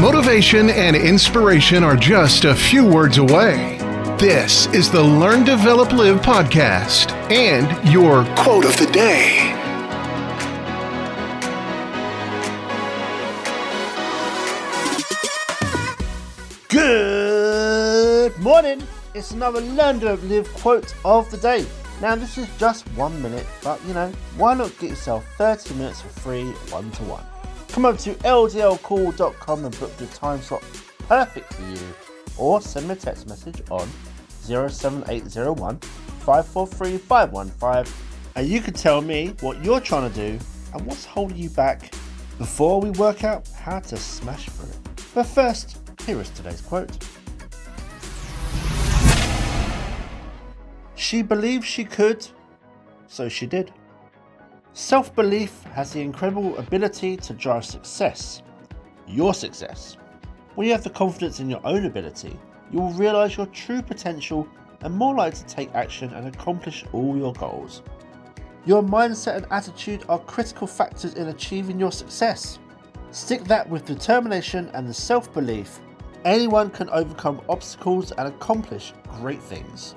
Motivation and inspiration are just a few words away. This is the Learn, Develop, Live podcast and your quote of the day. Good morning. It's another Learn, Develop, Live quote of the day. Now, this is just one minute, but you know, why not get yourself 30 minutes for free one to one? Come over to ldlcall.com and book your time slot perfect for you, or send me a text message on 07801 543 515 and you can tell me what you're trying to do and what's holding you back before we work out how to smash through it. But first, here is today's quote. She believed she could, so she did. Self belief has the incredible ability to drive success, your success. When you have the confidence in your own ability, you will realize your true potential and more likely to take action and accomplish all your goals. Your mindset and attitude are critical factors in achieving your success. Stick that with determination and the self belief, anyone can overcome obstacles and accomplish great things.